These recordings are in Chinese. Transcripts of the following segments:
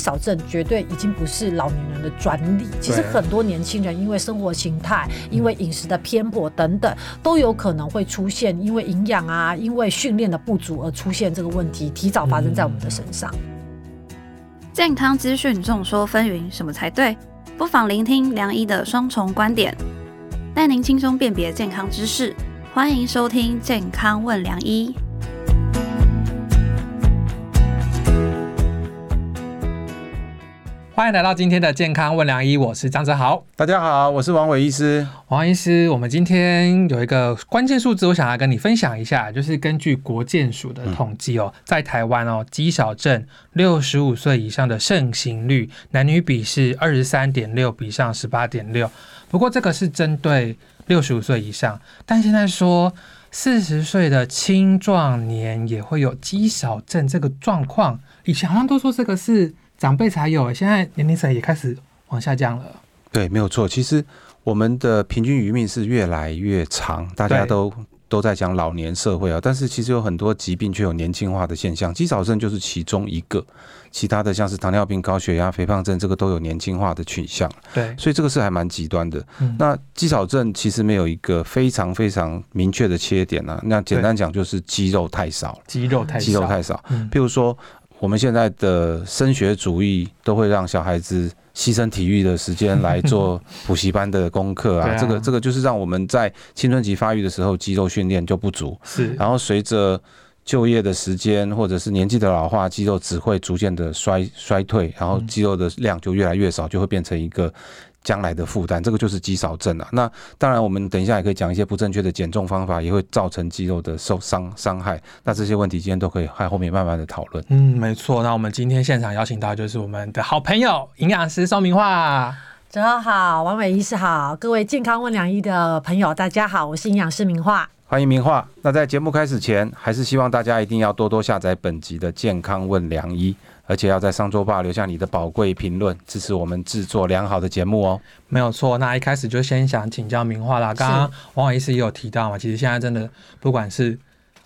少症绝对已经不是老年人的专利。其实很多年轻人因为生活形态、因为饮食的偏颇等等，都有可能会出现因为营养啊、因为训练的不足而出现这个问题，提早发生在我们的身上。健康资讯众说纷纭，什么才对？不妨聆听梁医的双重观点，带您轻松辨别健康知识。欢迎收听《健康问梁医》。欢迎来到今天的健康问良医，我是张泽豪。大家好，我是王伟医师。王医师，我们今天有一个关键数字，我想要跟你分享一下，就是根据国健署的统计哦，在台湾哦，肌少症六十五岁以上的盛行率，男女比是二十三点六比上十八点六。不过这个是针对六十五岁以上，但现在说四十岁的青壮年也会有肌少症这个状况，以前好像都说这个是。长辈才有，现在年龄层也开始往下降了。对，没有错。其实我们的平均余命是越来越长，大家都都在讲老年社会啊。但是其实有很多疾病却有年轻化的现象，肌少症就是其中一个。其他的像是糖尿病、高血压、肥胖症，这个都有年轻化的取向。对，所以这个是还蛮极端的。那肌少症其实没有一个非常非常明确的切点啊。那简单讲就是肌肉太少，肌肉太肌肉太少。譬如说。我们现在的升学主义都会让小孩子牺牲体育的时间来做 补习班的功课啊，这个这个就是让我们在青春期发育的时候肌肉训练就不足，是，然后随着就业的时间或者是年纪的老化，肌肉只会逐渐的衰衰退，然后肌肉的量就越来越少，就会变成一个。将来的负担，这个就是肌少症啊。那当然，我们等一下也可以讲一些不正确的减重方法，也会造成肌肉的受伤伤害。那这些问题今天都可以在后面慢慢的讨论。嗯，没错。那我们今天现场邀请到就是我们的好朋友营养师宋明化。早上好，王伟医师好，各位健康问良医的朋友大家好，我是营养师明化，欢迎明化。那在节目开始前，还是希望大家一定要多多下载本集的健康问良医。而且要在上周吧留下你的宝贵评论，支持我们制作良好的节目哦。没有错，那一开始就先想请教明话啦。刚刚王老师也有提到嘛，其实现在真的不管是，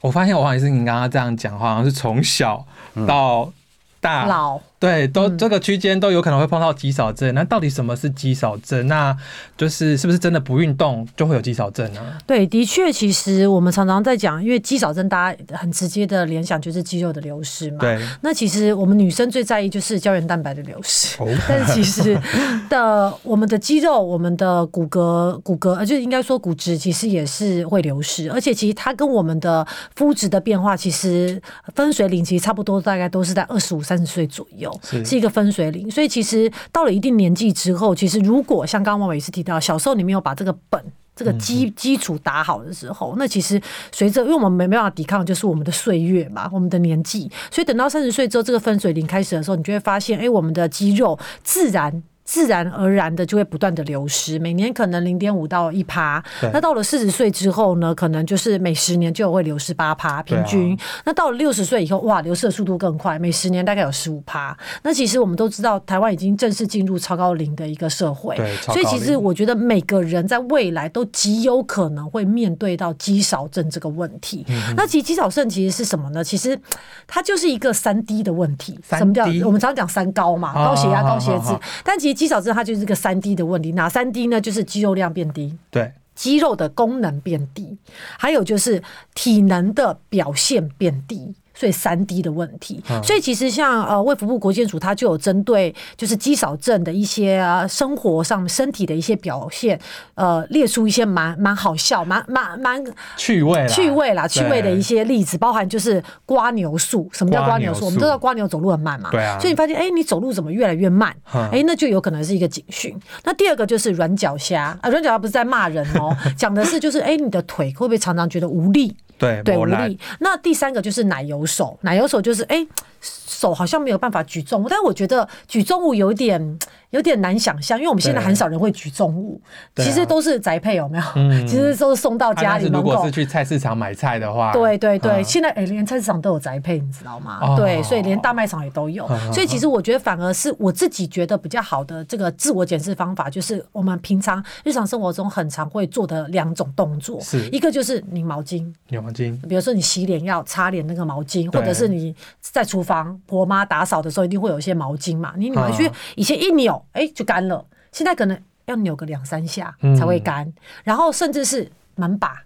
我发现王老师你刚刚这样讲话，好像是从小到大老。对，都这个区间都有可能会碰到肌少症。那到底什么是肌少症？那就是是不是真的不运动就会有肌少症呢？对，的确，其实我们常常在讲，因为肌少症大家很直接的联想就是肌肉的流失嘛。对。那其实我们女生最在意就是胶原蛋白的流失。哦。但是其实的我们的肌肉、我们的骨骼、骨骼，呃，就应该说骨质，其实也是会流失。而且其实它跟我们的肤质的变化，其实分水岭其实差不多，大概都是在二十五、三十岁左右。是一个分水岭，所以其实到了一定年纪之后，其实如果像刚刚王伟是提到，小时候你没有把这个本、这个基基础打好的时候，那其实随着因为我们没没办法抵抗，就是我们的岁月嘛，我们的年纪，所以等到三十岁之后，这个分水岭开始的时候，你就会发现，哎，我们的肌肉自然。自然而然的就会不断的流失，每年可能零点五到一趴。那到了四十岁之后呢，可能就是每十年就会流失八趴，平均。那到了六十岁以后，哇，流失的速度更快，每十年大概有十五趴。那其实我们都知道，台湾已经正式进入超高龄的一个社会。所以其实我觉得每个人在未来都极有可能会面对到肌少症这个问题。那其实肌少症其实是什么呢？其实它就是一个三低的问题。什么叫我们常讲三高嘛？高血压、高血脂。但其实肌少症它就是个三低的问题，哪三低呢？就是肌肉量变低，对，肌肉的功能变低，还有就是体能的表现变低。所以三低的问题，所以其实像呃卫福部国健署，它就有针对就是肌少症的一些生活上身体的一些表现，呃列出一些蛮蛮好笑、蛮蛮蛮趣味趣味啦、趣味的一些例子，包含就是瓜牛速。什么叫瓜牛速？我们都知道瓜牛走路很慢嘛，对啊。所以你发现，哎，你走路怎么越来越慢？哎，那就有可能是一个警讯。那第二个就是软脚虾啊，软脚虾不是在骂人哦，讲的是就是哎，你的腿会不会常常觉得无力？对对，无力。那第三个就是奶油手，奶油手就是哎。手好像没有办法举重物，但我觉得举重物有点有点难想象，因为我们现在很少人会举重物，其实都是宅配有没有？嗯，其实都是送到家里。如果是去菜市场买菜的话，对对对，现在哎连菜市场都有宅配，你知道吗？对，所以连大卖场也都有。所以其实我觉得反而是我自己觉得比较好的这个自我检视方法，就是我们平常日常生活中很常会做的两种动作，是。一个就是拧毛巾，毛巾，比如说你洗脸要擦脸那个毛巾，或者是你在厨房婆妈打扫的时候一定会有一些毛巾嘛，你扭回去嗯，以前一扭哎就干了，现在可能要扭个两三下嗯才会干，然后甚至是门把。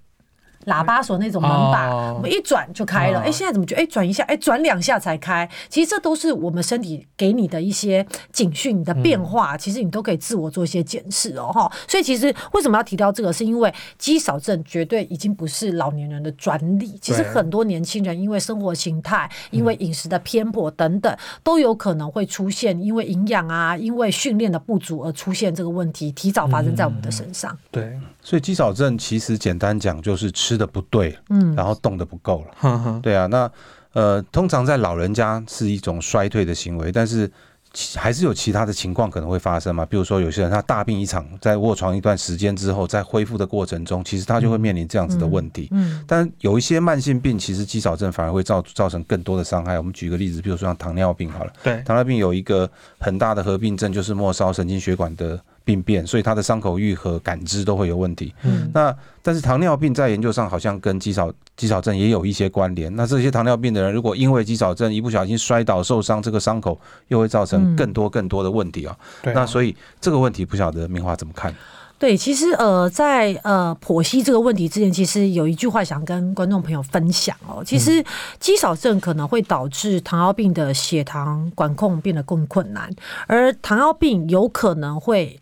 喇叭锁那种门把，哦。我们一转就开了。哦。哎、现在怎么觉得？哎转一下，哎转两下才开？其实这都是我们身体给你的一些警讯，你的变化，其实你都可以自我做一些检视哦哈。所以其实为什么要提到这个，是因为肌少症绝对已经不是老年人的专利，其实很多年轻人因为生活形态、因为饮食的偏颇等等，都有可能会出现因为营养啊、因为训练的不足而出现这个问题，提早发生在我们的身上。对，所以肌少症其实简单讲就是吃的不对，嗯，然后动的不够了。对啊，那呃，通常在老人家是一种衰退的行为，但是还是有其他的情况可能会发生嘛。比如说，有些人他大病一场，在卧床一段时间之后，在恢复的过程中，其实他就会面临这样子的问题。嗯但有一些慢性病，其实肌少症反而会造造成更多的伤害。我们举个例子，比如说像糖尿病好了，对，糖尿病有一个很大的合并症，就是末梢神经血管的病变，所以他的伤口愈合、感知都会有问题。嗯那但是糖尿病在研究上好像跟肌少肌少症也有一些关联。那这些糖尿病的人，如果因为肌少症一不小心摔倒受伤，这个伤口又会造成更多更多的问题啊。对啊，那所以这个问题不晓得明华怎么看？对，其实呃，在呃剖析这个问题之前，其实有一句话想跟观众朋友分享哦。其实肌少症可能会导致糖尿病的血糖管控变得更困难，而糖尿病有可能会。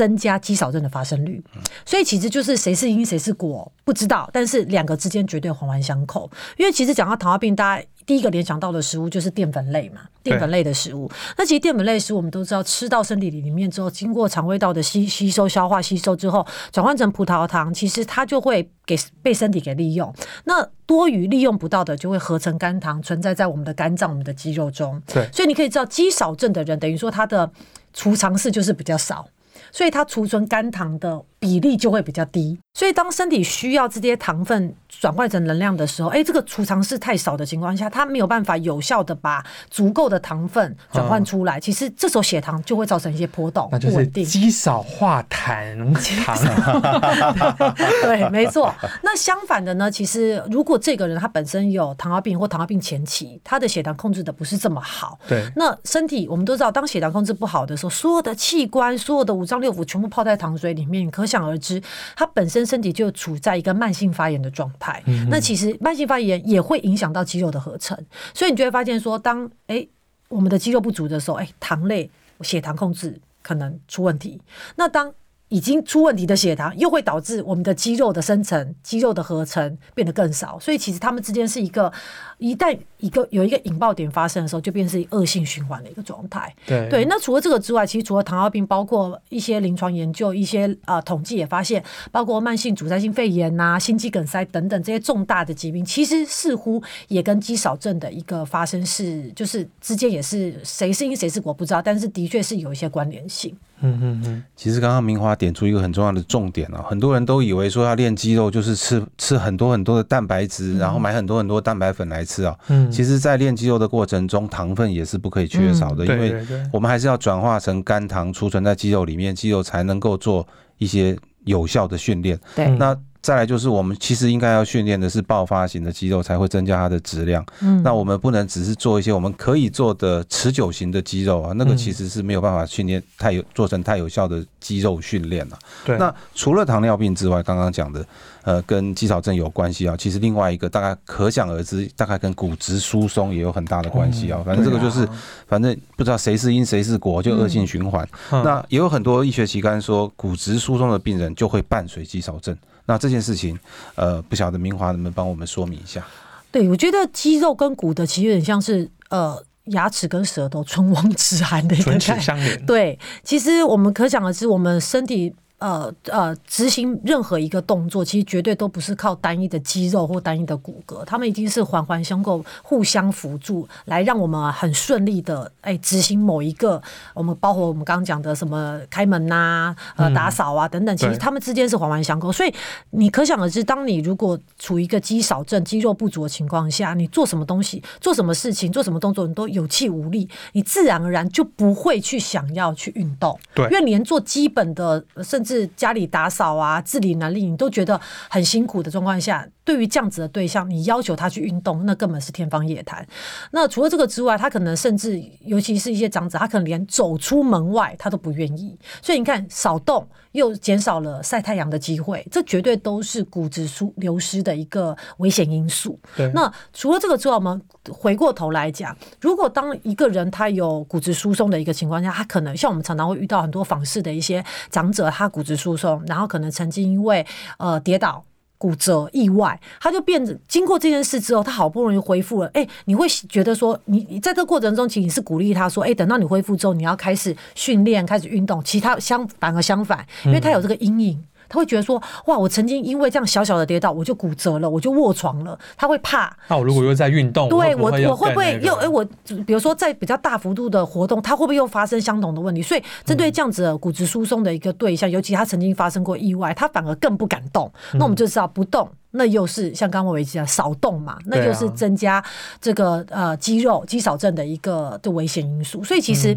增加肌少症的发生率，所以其实就是谁是因谁是果不知道，但是两个之间绝对环环相扣。因为其实讲到糖尿病，大家第一个联想到的食物就是淀粉类嘛，淀粉类的食物。那其实淀粉类食物我们都知道，吃到身体里面之后，经过肠胃道的吸吸收、消化、吸收之后，转换成葡萄糖，其实它就会给被身体给利用。那多余利用不到的，就会合成肝糖，存在在我们的肝脏、我们的肌肉中。对所以你可以知道，肌少症的人，等于说他的储藏室就是比较少。所以它储存肝糖的比例就会比较低。所以当身体需要这些糖分转换成能量的时候，哎，这个储藏室太少的情况下，它没有办法有效的把足够的糖分转换出来。其实这时候血糖就会造成一些波动，那就是不稳定。肌少化痰糖，对，没错。那相反的呢，其实如果这个人他本身有糖尿病或糖尿病前期，他的血糖控制的不是这么好，对，那身体我们都知道，当血糖控制不好的时候，所有的器官、所有的五脏六腑全部泡在糖水里面，可想而知，他本身身体就处在一个慢性发炎的状态。那其实慢性发炎也会影响到肌肉的合成，所以你就会发现说，当哎我们的肌肉不足的时候，哎糖类血糖控制可能出问题。那当已经出问题的血糖，又会导致我们的肌肉的生成、肌肉的合成变得更少，所以其实它们之间是一个，一旦一个有一个引爆点发生的时候，就变成是恶性循环的一个状态。对对，那除了这个之外，其实除了糖尿病，包括一些临床研究、一些呃统计也发现，包括慢性阻塞性肺炎呐、心肌梗塞等等这些重大的疾病，其实似乎也跟肌少症的一个发生是，就是之间也是谁是因谁是果不知道，但是的确是有一些关联性。嗯嗯嗯，其实刚刚明华点出一个很重要的重点啊，很多人都以为说要练肌肉就是吃吃很多很多的蛋白质，然后买很多很多蛋白粉来吃啊。嗯。其实，在练肌肉的过程中，糖分也是不可以缺少的，对因为我们还是要转化成肝糖，储存在肌肉里面，肌肉才能够做一些有效的训练。对。嗯那再来就是我们其实应该要训练的是爆发型的肌肉，才会增加它的质量。嗯那我们不能只是做一些我们可以做的持久型的肌肉啊，那个嗯其实是没有办法训练太有做成太有效的肌肉训练了。对，那除了糖尿病之外，刚刚讲的呃跟肌少症有关系啊，其实另外一个大概可想而知，大概跟骨质疏松也有很大的关系啊。哦反正这个就是反正不知道谁是因谁是果，就恶性循环。嗯那也有很多医学期刊说，骨质疏松的病人就会伴随肌少症。那这件事情，呃，不晓得明华能不能帮我们说明一下？对，我觉得肌肉跟骨的其实有点像是呃牙齿跟舌头唇亡齿寒的一个唇齿概念。相连，对，其实我们可想而知，我们身体。呃呃，执行任何一个动作，其实绝对都不是靠单一的肌肉或单一的骨骼，他们一定是环环相扣、互相辅助，来让我们很顺利的哎执行某一个我们包括我们刚刚讲的什么开门呐、呃嗯打扫啊等等，其实他们之间是环环相扣。所以你可想而知，当你如果处于一个肌少症、肌肉不足的情况下，你做什么东西、做什么事情、做什么动作，你都有气无力，你自然而然就不会去想要去运动。对因为连做基本的，甚至是家里打扫啊、自理能力，你都觉得很辛苦的状况下，对于这样子的对象，你要求他去运动，那根本是天方夜谭。那除了这个之外，他可能甚至，尤其是一些长者，他可能连走出门外他都不愿意。所以你看，少动又减少了晒太阳的机会，这绝对都是骨质疏流失的一个危险因素。那除了这个之外，我们回过头来讲，如果当一个人他有骨质疏松的一个情况下，他可能像我们常常会遇到很多访视的一些长者，他骨质疏松，然后可能曾经因为呃跌倒。骨折意外，他就变得经过这件事之后，他好不容易恢复了。哎、你会觉得说，你你在这过程中，其实你是鼓励他说，哎、等到你恢复之后，你要开始训练，开始运动。其他相反而相反，因为他有这个阴影。他会觉得说，哇，我曾经因为这样小小的跌倒，我就骨折了，我就卧床了。他会怕，那我如果又在运动，对我，我会不会又哎、我比如说在比较大幅度的活动，他会不会又发生相同的问题？所以针对这样子的骨质疏松的一个对象，尤其他曾经发生过意外，他反而更不敢动。那我们就知道不动。那又是像刚刚我维讲少动嘛，那又是增加这个呃肌肉肌少症的一个的危险因素。所以其实，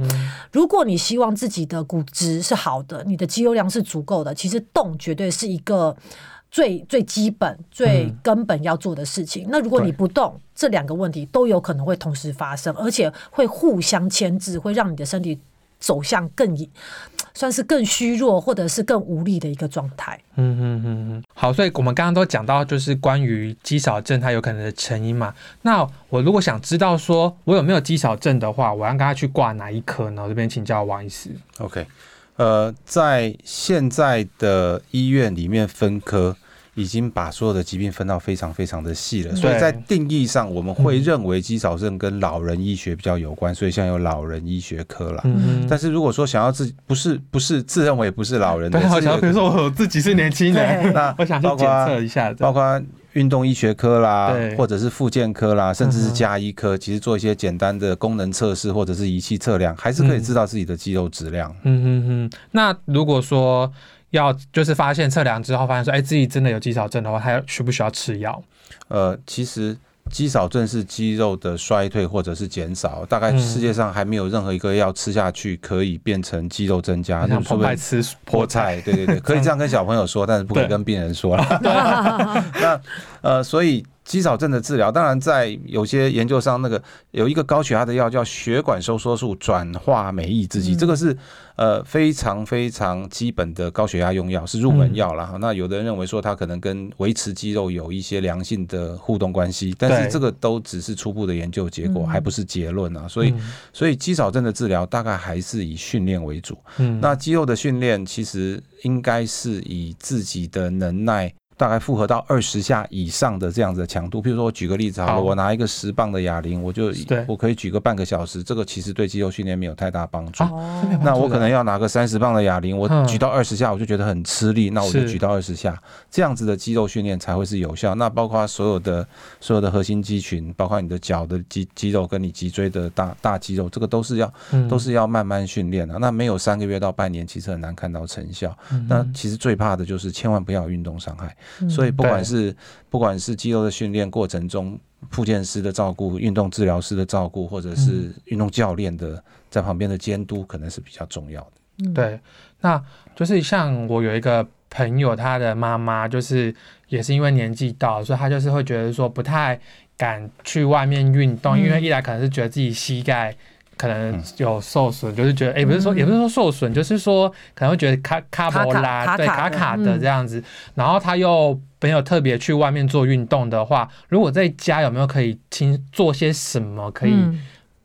如果你希望自己的骨质是好的，你的肌肉量是足够的，其实动绝对是一个。最最基本、最根本要做的事情。那如果你不动，这两个问题都有可能会同时发生，而且会互相牵制，会让你的身体走向更 算是更虚弱或者是更无力的一个状态。嗯嗯嗯嗯，好，所以我们刚刚都讲到，就是关于肌少症它有可能的成因嘛。那我如果想知道说我有没有肌少症的话，我要跟他去挂哪一科呢？我这边请教王医师。OK，呃，在现在的医院里面分科。已经把所有的疾病分到非常非常的细了，所以在定义上，我们会认为肌少症跟老人医学比较有关，所以像有老人医学科啦。嗯。但是如果说想要自不是不是自认为不是老人的，对，好像比如说我自己是年轻人，那 我想去检测一下，包括运动医学科啦，或者是复健科啦，甚至是嗯哼加医科，其实做一些简单的功能测试或者是仪器测量，还是可以知道自己的肌肉质量。嗯嗯嗯。那如果说要就是发现测量之后发现说，哎，自己真的有肌少症的话，他需不需要吃药？呃，其实肌少症是肌肉的衰退或者是减少，大概嗯世界上还没有任何一个药吃下去可以变成肌肉增加，那除非湃吃菠菜，对对对，可以这样跟小朋友说，但是不可以跟病人说了。那呃，所以肌少症的治疗，当然在有些研究上，那个有一个高血压的药叫血管收缩素转化酶抑制剂，嗯这个是呃非常非常基本的高血压用药，是入门药了哈。那有的人认为说它可能跟维持肌肉有一些良性的互动关系，但是对这个都只是初步的研究结果，嗯还不是结论啊。所以嗯所以肌少症的治疗大概还是以训练为主。嗯那肌肉的训练其实应该是以自己的能耐。大概负荷到二十下以上的这样子的强度，譬如说我举个例子好了，好我拿一个十磅的哑铃，我就对我可以举个半个小时，这个其实对肌肉训练没有太大帮助。那我可能要要拿个三十磅的哑铃，我嗯举到二十下，我就觉得很吃力，那我就举到二十下，这样子的肌肉训练才会是有效。那包括所有的所有的核心肌群，包括你的脚的肌肌肉跟你脊椎的大大肌肉，这个都是要嗯都是要慢慢训练的。那没有三个月到半年，其实很难看到成效。嗯那其实最怕的就是千万不要有运动伤害。所以不管是不管是肌肉的训练过程中，复健师的照顾、运动治疗师的照顾，或者是运动教练的在旁边的监督，可能是比较重要的。嗯，对，那就是像我有一个朋友，他的妈妈就是也是因为年纪到，所以他就是会觉得说不太敢去外面运动，嗯因为一来可能是觉得自己膝盖。可能嗯有受损，就是觉得，哎、不是说，嗯。也不是说受损，就是说可能会觉得卡卡卡卡波拉，对，卡卡的这样子。然后他又没有特别去外面做运动的话，如果在家有没有可以轻做些什么，可以嗯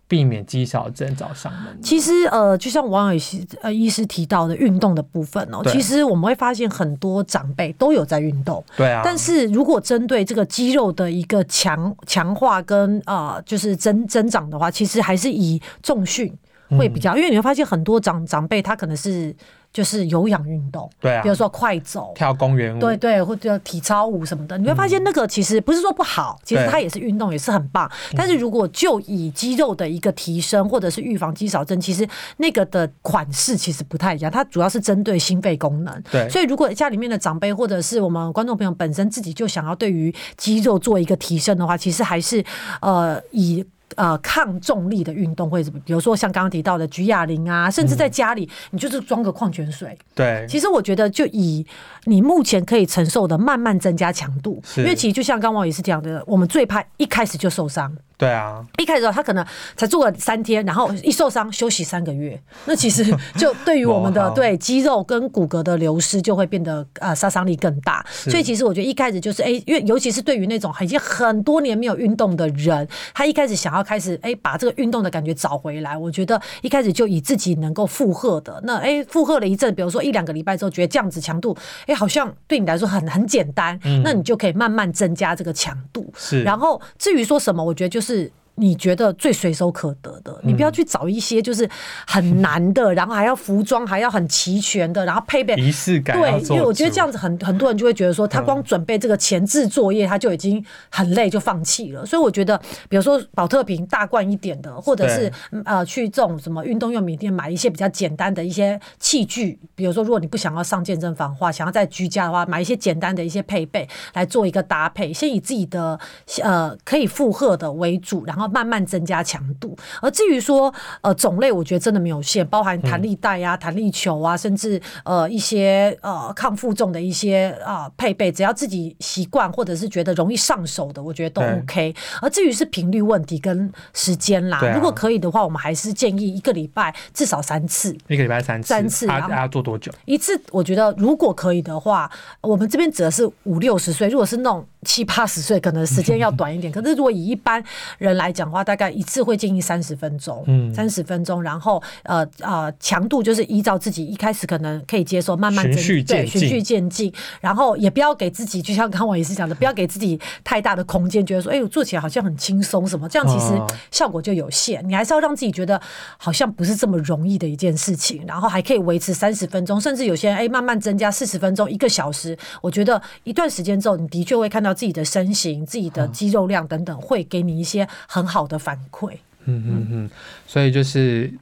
避免肌少症找上门？其实呃，就像王伟师呃医师提到的运动的部分哦，其实我们会发现很多长辈都有在运动，对啊，但是如果针对这个肌肉的一个强强化跟呃就是增增长的话，其实还是以重训会比较，因为你会发现很多长长辈他可能是就是有氧运动，对啊比如，说快走。跳公园舞，对对，或者体操舞什么的，你会发现那个其实不是说不好，其实它也是运动，也是很棒。但是如果就以肌肉的一个提升，或者是预防肌少症，其实那个的款式其实不太一样，它主要是针对心肺功能。对所以如果家里面的长辈或者是我们观众朋友本身自己就想要对于肌肉做一个提升的话，其实还是呃以呃抗重力的运动，会？比如说像刚刚提到的举哑铃啊，甚至在家里你就是装个矿泉水。对，其实我觉得就以你目前可以承受的，慢慢增加强度。因为其实就像刚刚王也是讲的，我们最怕一开始就受伤。对啊，一开始他可能才做了三天，然后一受伤休息三个月，那其实 就对于我们的对肌肉跟骨骼的流失就会变得呃杀伤力更大。所以其实我觉得一开始就是哎，因为尤其是对于那种已经很多年没有运动的人，他一开始想要开始哎把这个运动的感觉找回来，我觉得一开始就以自己能够负荷的，那哎负荷了一阵，比如说一两个礼拜之后，觉得这样子强度哎好像对你来说很很简单，那你就可以慢慢增加这个强度。是，然后至于说什么，我觉得就是。是你觉得最随手可得的，你不要去找一些就是很难的，然后还要服装还要很齐全的，然后配备仪式感对，做因为我觉得这样子很很多人就会觉得说，他光准备这个前置作业，他就已经很累，就放弃了。所以我觉得，比如说保特瓶大罐一点的，或者是嗯呃去这种什么运动用品店买一些比较简单的一些器具，比如说如果你不想要上健身房的话，想要在居家的话，买一些简单的一些配备来做一个搭配，先以自己的呃可以负荷的为主，然后慢慢增加强度。而至于说呃种类，我觉得真的没有限，包含弹力带啊、弹力球啊，甚至呃一些呃抗负重的一些啊、配备，只要自己习惯或者是觉得容易上手的，我觉得都 OK。而至于是频率问题跟时间啦，啊如果可以的话，我们还是建议一个礼拜至少三次。一个礼拜三次，三次然后啊啊要做多久？一次，我觉得如果可以的话，我们这边指的是五六十岁，如果是那种七八十岁，可能时间要短一点。可是如果以一般人来讲的话，大概一次会建议三十分钟，嗯三十分钟，然后呃呃强度就是依照自己一开始可能可以接受，慢慢增循序对渐进循序渐进，然后也不要给自己，就像刚刚我也是讲的，不要给自己太大的空间，觉得说，哎，我做起来好像很轻松什么，这样其实哦效果就有限。你还是要让自己觉得好像不是这么容易的一件事情，然后还可以维持三十分钟，甚至有些人哎慢慢增加四十分钟、一个小时。我觉得一段时间之后，你的确会看到自己的身形、自己的肌肉量等等，会给你一些很好的反馈。嗯嗯嗯，所以就是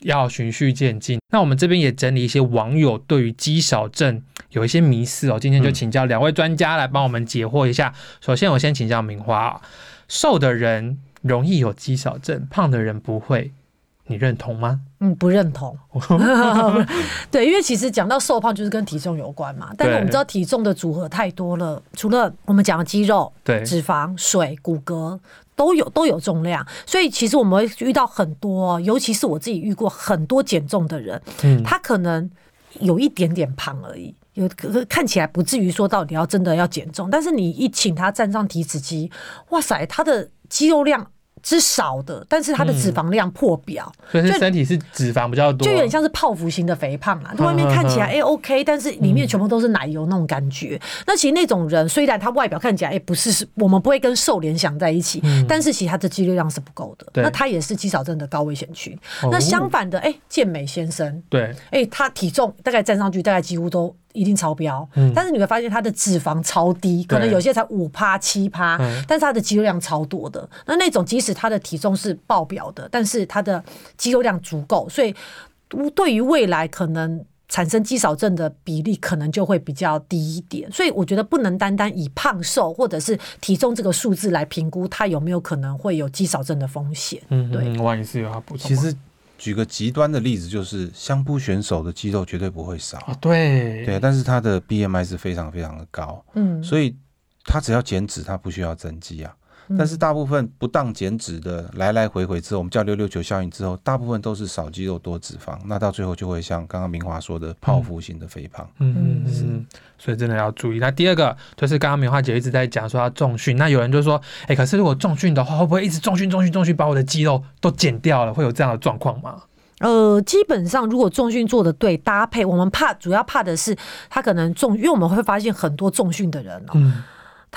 要循序渐进。那我们这边也整理一些网友对于肌少症有一些迷思哦，今天就请教两位专家来帮我们解惑一下。首先，我先请教明花啊，瘦的人容易有肌少症，胖的人不会，你认同吗？嗯，不认同。对，因为其实讲到瘦胖，就是跟体重有关嘛。但是我们知道体重的组合太多了，除了我们讲的肌肉、对，脂肪、水、骨骼都有都有重量，所以其实我们会遇到很多，尤其是我自己遇过很多减重的人，嗯他可能有一点点胖而已。有看起来不至于说到底要真的要减重，但是你一请他站上体脂机，哇塞，他的肌肉量之少的，但是他的脂肪量破表，所以身体是脂肪比较多，就有点像是泡芙型的肥胖啊，外面看起来哎、OK，但是里面全部都是奶油那种感觉。那其实那种人虽然他外表看起来哎、不是是我们不会跟瘦联想在一起，但是其实他的肌肉量是不够的，那他也是肌少症的高危险群。哦。那相反的哎、健美先生，对，哎、他体重大概站上去大概几乎都。一定超标，但是你会发现他的脂肪超低，可能有些才五趴七趴嗯，但是他的肌肉量超多的。那那种即使他的体重是爆表的，但是他的肌肉量足够，所以对于未来可能产生肌少症的比例可能就会比较低一点。所以我觉得不能单单以胖瘦或者是体重这个数字来评估他有没有可能会有肌少症的风险。嗯，对嗯，王医师有要补充。其实举个极端的例子，就是相扑选手的肌肉绝对不会少，啊，对。对，但是他的 BMI 是非常非常的高，嗯，所以他只要减脂，他不需要增肌啊。但是大部分不当减脂的来来回回之后，我们叫六六九效应之后，大部分都是少肌肉多脂肪，那到最后就会像刚刚明华说的泡芙型的肥胖。嗯嗯嗯，所以真的要注意。那第二个就是刚刚明华姐一直在讲说要重训，那有人就说，哎、可是如果重训的话，会不会一直重训重训重训，把我的肌肉都减掉了？会有这样的状况吗？呃，基本上如果重训做的对，搭配我们怕主要怕的是他可能重，因为我们会发现很多重训的人哦、嗯，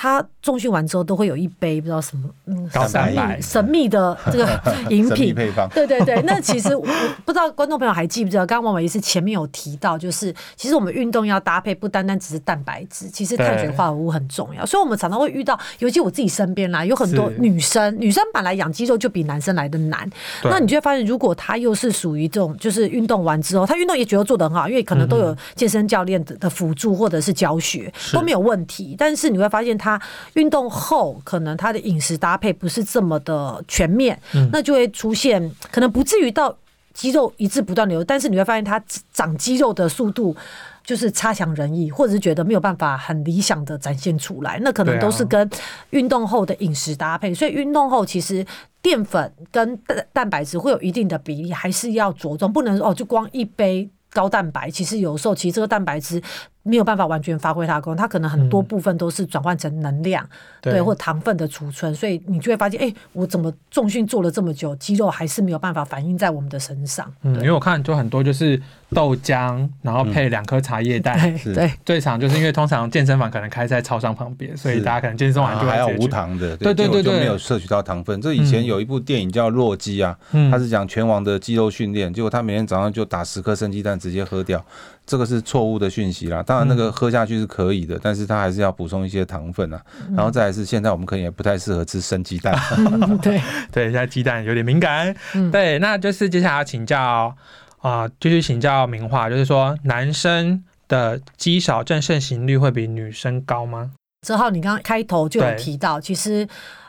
他重训完之后都会有一杯不知道什么嗯高神蛋白。秘神秘的这个 饮品。配方，对对对，那其实我我不知道观众朋友还记不记得，刚刚王伟一是前面有提到，就是其实我们运动要搭配，不单单只是蛋白质，其实碳水化合物很重要。所以我们常常会遇到，尤其我自己身边啦，有很多女生，女生本来养肌肉就比男生来的难，那你就会发现，如果她又是属于这种，就是运动完之后，她运动也觉得做得很好，因为可能都有健身教练的的辅助或者是教学都没有问题，但是你会发现她他运动后可能他的饮食搭配不是这么的全面，那就会出现可能不至于到肌肉一直不断流，但是你会发现他长肌肉的速度。就是差强人意，或者是觉得没有办法很理想的展现出来，那可能都是跟运动后的饮食搭配。所以运动后其实淀粉跟蛋蛋白质会有一定的比例，还是要着重，不能哦就光一杯高蛋白。其实有时候其实这个蛋白质。没有办法完全发挥它的功能，它可能很多部分都是转换成能量，对，或糖分的储存，所以你就会发现，哎，我怎么重训做了这么久，肌肉还是没有办法反映在我们的身上。嗯，因为我看就很多就是豆浆，然后配两颗茶叶蛋，对，最常就是因为通常健身房可能开在超商旁边，所以大家可能健身完就还要无糖的，对对对对，没有摄取到糖分。这以前有一部电影叫《洛基》啊，他是讲拳王的肌肉训练，结果他每天早上就打十颗生鸡蛋直接喝掉。这个是错误的讯息啦，当然那个喝下去是可以的，但是它还是要补充一些糖分啊。然后再来是现在我们可能也不太适合吃生鸡蛋，对 对，现在鸡蛋有点敏感。对，那就是接下来要请教啊，继续请教明话，就是说男生的肌少症盛行率会比女生高吗？泽浩你刚刚开头就有提到，其实。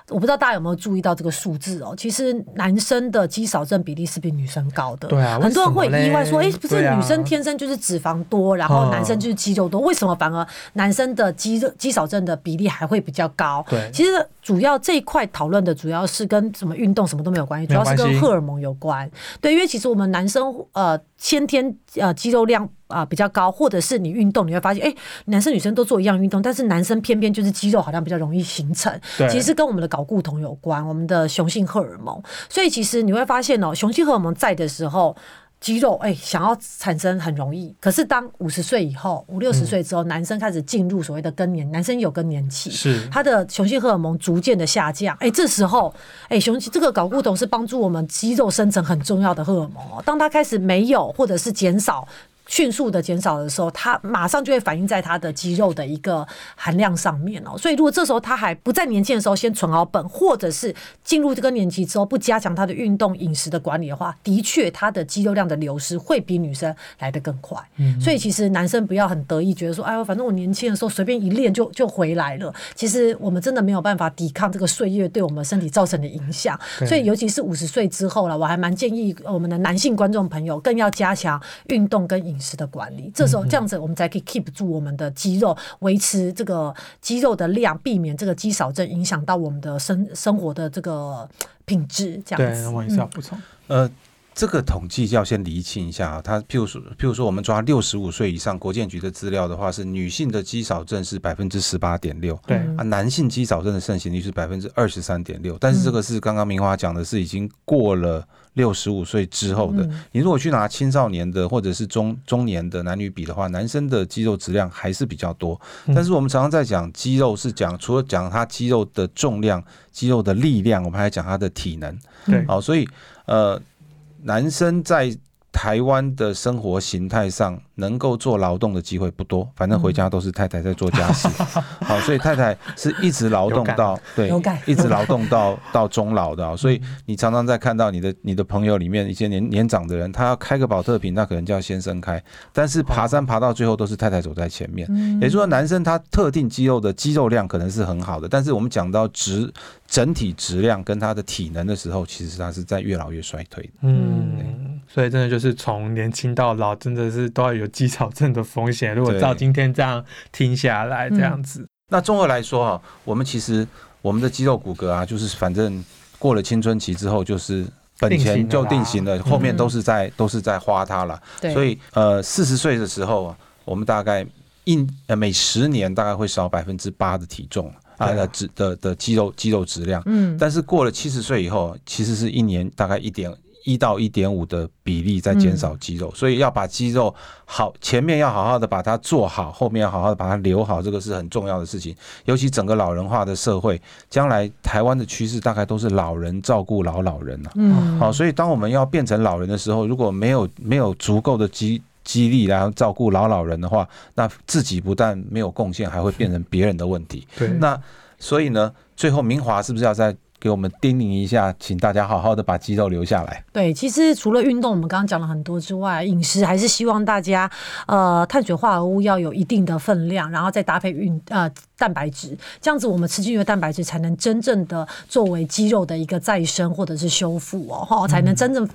我不知道大家有没有注意到这个数字哦？其实男生的肌少症比例是比女生高的。对啊，很多人会意外说：“哎，不是女生天生就是脂肪多，然后男生就是肌肉多，为什么反而男生的肌肉肌少症的比例还会比较高？”对，其实主要这一块讨论的主要是跟什么运动什么都没有关系，主要是跟荷尔蒙有关。对，因为其实我们男生呃先天呃肌肉量。啊，比较高，或者是你运动，你会发现，哎，男生女生都做一样运动，但是男生偏偏就是肌肉好像比较容易形成，其实跟我们的睾固酮有关，我们的雄性荷尔蒙。所以其实你会发现哦，雄性荷尔蒙在的时候。肌肉哎，想要产生很容易，可是当五十岁以后，五六十岁之后，男生开始进入所谓的更年，男生有更年期，是他的雄性荷尔蒙逐渐的下降，哎，这时候哎，雄性这个睾固酮是帮助我们肌肉生成很重要的荷尔蒙哦，当它开始没有或者是减少。迅速的减少的时候，它马上就会反映在它的肌肉的一个含量上面哦。所以如果这时候他还不在年轻的时候先存好本，或者是进入这个年纪之后不加强他的运动饮食的管理的话，的确他的肌肉量的流失会比女生来得更快。嗯所以其实男生不要很得意，觉得说，哎呦，反正我年轻的时候随便一练就就回来了。其实我们真的没有办法抵抗这个岁月对我们身体造成的影响。所以尤其是五十岁之后了，我还蛮建议我们的男性观众朋友更要加强运动跟饮食。的管理，这时候这样子，我们才可以 keep 住我们的肌肉，维持这个肌肉的量，避免这个肌少症影响到我们的生生活的这个品质。这样子，对，我也是要补充。呃，这个统计要先厘清一下啊。它譬如说，譬如说，我们抓六十五岁以上，国建局的资料的话，是女性的肌少症是百分之十八点六，对啊，男性肌少症的盛行率是百分之二十三点六。但是这个是刚刚明华讲的是已经过了。六十五岁之后的，你如果去拿青少年的或者是中中年的男女比的话，男生的肌肉质量还是比较多。但是我们常常在讲肌肉，是讲除了讲他肌肉的重量、肌肉的力量，我们还讲他的体能。对，好，所以呃，男生在。台湾的生活形态上，能够做劳动的机会不多，反正回家都是太太在做家事。好，所以太太是一直劳动到对，一直劳动到 到终老的。所以你常常在看到你的你的朋友里面一些年年长的人，他要开个保特瓶，那可能叫先生开，但是爬山爬到最后都是太太走在前面。也就是说，男生他特定肌肉的肌肉量可能是很好的，但是我们讲到质整体质量跟他的体能的时候，其实他是在越老越衰退的。嗯。所以真的就是从年轻到老，真的是都要有肌少症的风险。如果照今天这样听下来，这样子，那综合来说哈，我们其实我们的肌肉骨骼啊，就是反正过了青春期之后，就是本钱就定型了，后面都是在都是在花它了。所以呃，四十岁的时候啊，我们大概一呃每十年大概会少百分之八的体重啊的脂的的肌肉肌肉质量。嗯，但是过了七十岁以后，其实是一年大概一点。一到一点五的比例在减少肌肉，所以要把肌肉好，前面要好好的把它做好，后面要好好的把它留好，这个是很重要的事情。尤其整个老人化的社会，将来台湾的趋势大概都是老人照顾老老人了。嗯，好，所以当我们要变成老人的时候，如果没有没有足够的肌肌力来照顾老老人的话，那自己不但没有贡献，还会变成别人的问题。对，那所以呢，最后明华是不是要在？给我们叮咛一下，请大家好好的把肌肉留下来。对，其实除了运动，我们刚刚讲了很多之外，饮食还是希望大家，呃，碳水化合物要有一定的分量，然后再搭配运，呃。蛋白质，这样子我们吃进去的蛋白质才能真正的作为肌肉的一个再生或者是修复哦，哈，才能真正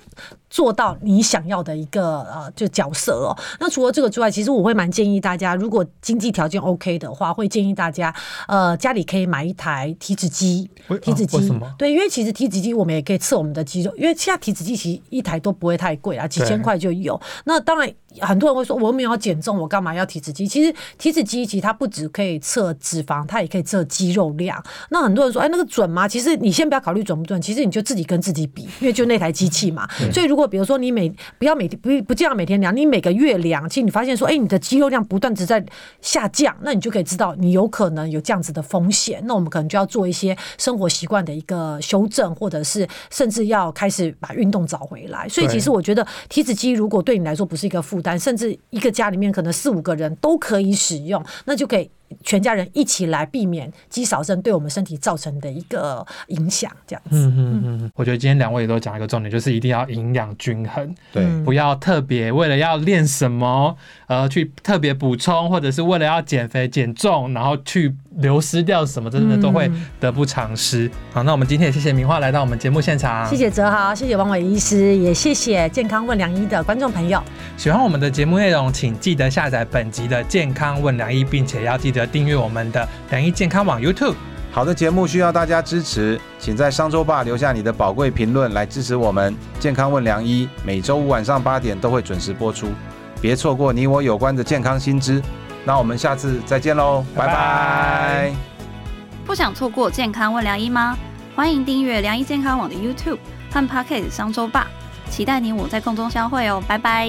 做到你想要的一个呃就角色哦。那除了这个之外，其实我会蛮建议大家，如果经济条件 OK 的话，会建议大家呃家里可以买一台体脂机，体脂机对，因为其实体脂机我们也可以测我们的肌肉，因为现在体脂机其实一台都不会太贵啊，几千块就有。那当然。很多人会说，我没有要减重，我干嘛要体脂机？其实体脂机其实它不只可以测脂肪，它也可以测肌肉量。那很多人说，哎，那个准吗？其实你先不要考虑准不准，其实你就自己跟自己比，因为就那台机器嘛。所以如果比如说你每不要每天不不这样每天量，你每个月量，其实你发现说，哎，你的肌肉量不断的在下降，那你就可以知道你有可能有这样子的风险。那我们可能就要做一些生活习惯的一个修正，或者是甚至要开始把运动找回来。所以其实我觉得体脂机如果对你来说不是一个负担，甚至一个家里面可能四五个人都可以使用，那就可以全家人一起来避免肌少症对我们身体造成的一个影响。这样子，嗯嗯嗯，我觉得今天两位也都讲一个重点，就是一定要营养均衡，对，不要特别为了要练什么呃去特别补充，或者是为了要减肥减重，然后去。流失掉什么，真的都会得不偿失。好，那我们今天也谢谢明花来到我们节目现场，谢谢哲豪，谢谢王伟医师，也谢谢健康问良医的观众朋友。喜欢我们的节目内容，请记得下载本集的健康问良医，并且要记得订阅我们的良医健康网 YouTube。好的节目需要大家支持，请在商周吧留下你的宝贵评论来支持我们。健康问良医每周五晚上八点都会准时播出，别错过你我有关的健康新知。那我们下次再见喽，拜拜！不想错过健康问良医吗？欢迎订阅良医健康网的 YouTube 和 Pocket 商周吧，期待你我在空中相会哦，拜拜！